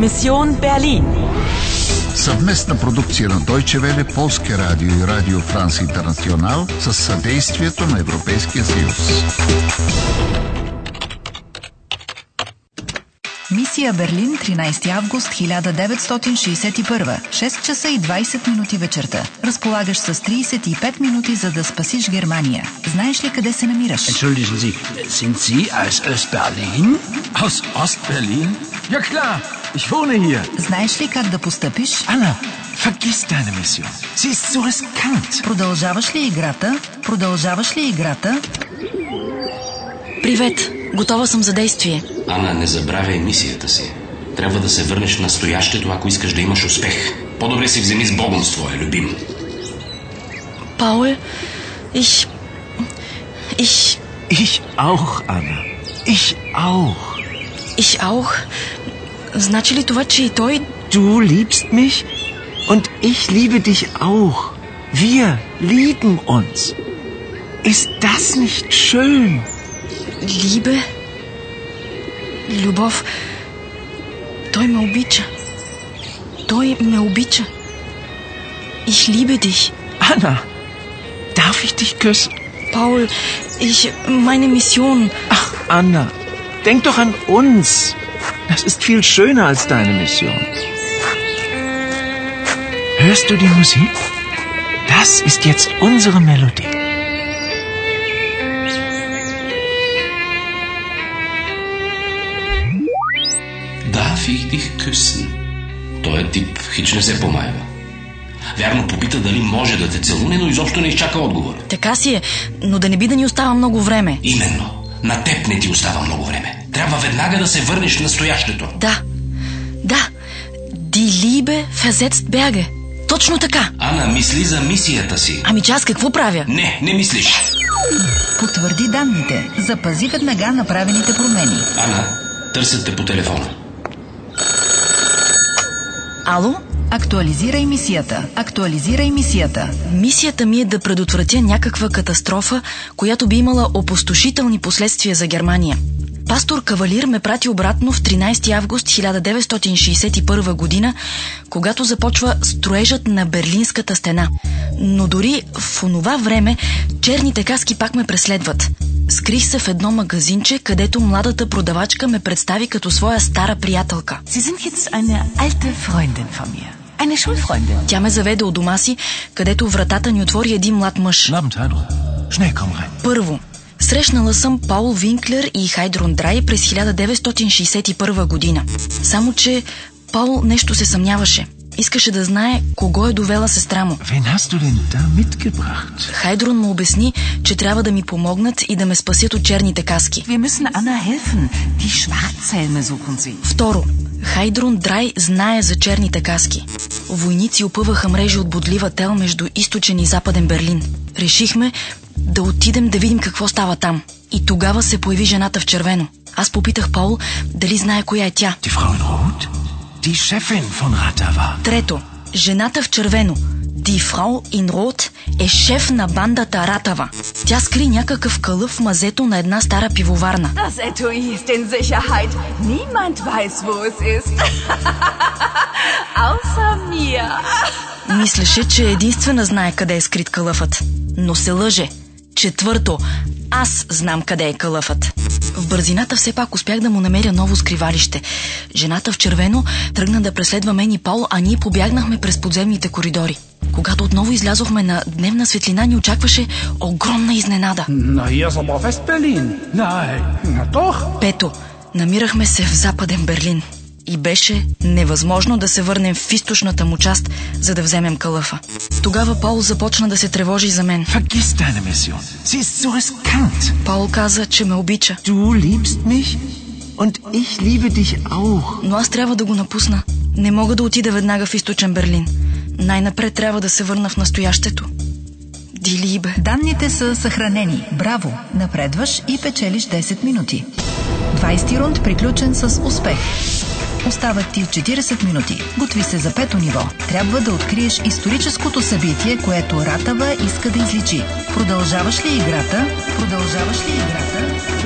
Mission Berlin. Съвместна продукция на Deutsche Welle, Полския радио и Радио Франс Интернационал с съдействието на Европейския съюз. Мисия Берлин, 13 август 1961. 6 часа и 20 минути вечерта. Разполагаш с 35 минути, за да спасиш Германия. Знаеш ли къде се намираш? Entschuldigen Sie, sind Sie aus Öst-Berlin? Aus Ostberlin? Ja klar, ich wohne hier. Знаеш ли как да постъпиш? Anna, vergiss deine Mission. Sie ist so riskant. Продължаваш ли играта? Продължаваш ли играта? Привет! Готова съм за действие. Ана, не забравяй мисията си. Трябва да се върнеш в настоящето, ако искаш да имаш успех. По-добре си вземи с Богом с твоя любим. Paul, ich... Ich... Ich auch, Anna. Ich auch. Ich auch. Значи ли това, че и той... Du liebst mich und ich liebe dich auch. Wir lieben uns. Ist das nicht schön? Либе... Любов... Той ме обича. Той ме обича. Ich liebe dich. Anna, darf ich dich küssen? Paul, ich... Meine Mission... Ach, Anna, denk doch an uns. Das ist viel schöner als deine Mission. Hörst du die Musik? Das ist jetzt unsere Melodie. Darf ich dich küssen? Той е тип хич не се помайва. Вярно попита дали може да те целуне, но изобщо не изчака отговор. Така си е, но да не би да ни остава много време. Именно. На теб не ти остава много време. Трябва веднага да се върнеш в настоящето. Да, да. Die Liebe versetzt Berge. Точно така. Ана, мисли за мисията си. Ами че аз какво правя? Не, не мислиш. Потвърди данните. Запази веднага направените промени. Ана, търсят те по телефона. Ало? Актуализирай мисията. Актуализирай мисията. Мисията ми е да предотвратя някаква катастрофа, която би имала опустошителни последствия за Германия. Пастор Кавалир ме прати обратно в 13 август 1961 година, когато започва строежът на Берлинската стена. Но дори в онова време черните каски пак ме преследват. Скрих се в едно магазинче, където младата продавачка ме представи като своя стара приятелка. Sie sind jetzt eine alte Freundin von mir. Eine Schulfreundin. Тя ме заведе у дома си, където вратата ни отвори един млад мъж. Schnell, komm rein. Първо, срещнала съм Паул Винклер и Хайдрон Драй през 1961 година. Само, че Паул нещо се съмняваше. Искаше да знае кого е довела сестра му. Хайдрон му обясни, че трябва да ми помогнат и да ме спасят от черните каски. Второ, Хайдрон Драй знае за черните каски. Войници опъваха мрежи от бодлива тел между източен и западен Берлин. Решихме да отидем да видим какво става там. И тогава се появи жената в червено. Аз попитах Паул дали знае коя е тя. Frau in Rot? Die Chefin von Ratava. Трето, жената в червено. Ди Фрау Ин Рот е шеф на бандата Ратава. Тя скри някакъв кълъв в мазето на една стара пивоварна. Das Etui ist in Sicherheit. Niemand weiß, wo es ist. Außer mir. Мислеше, че единствена знае къде е скрит кълъфът. Но се лъже. Четвърто, аз знам къде е кълъфът. В бързината все пак успях да му намеря ново скривалище. Жената в червено тръгна да преследва мен и Пол, а ние побягнахме през подземните коридори. Когато отново излязохме на дневна светлина, ни очакваше огромна изненада. Aber West-Berlin. Nein, na doch. Пето, намирахме се в западен Берлин. И беше невъзможно да се върнем в източната му част, за да вземем кълъфа. Тогава Пол започна да се тревожи за мен. Vergiss deine Mission. Sie ist so riskant. Пол каза, че ме обича, Du liebst mich und ich liebe dich auch. но аз трябва да го напусна. Не мога да отида веднага в източен Берлин. Най-напред трябва да се върна в настоящето. Дилибе. Данните са съхранени. Браво! Напредваш и печелиш 10 минути. 20 рунд приключен с успех. Остават ти 40 минути. Готви се за пето ниво. Трябва да откриеш историческото събитие, което Ратава иска да изличи. Продължаваш ли играта? Продължаваш ли играта?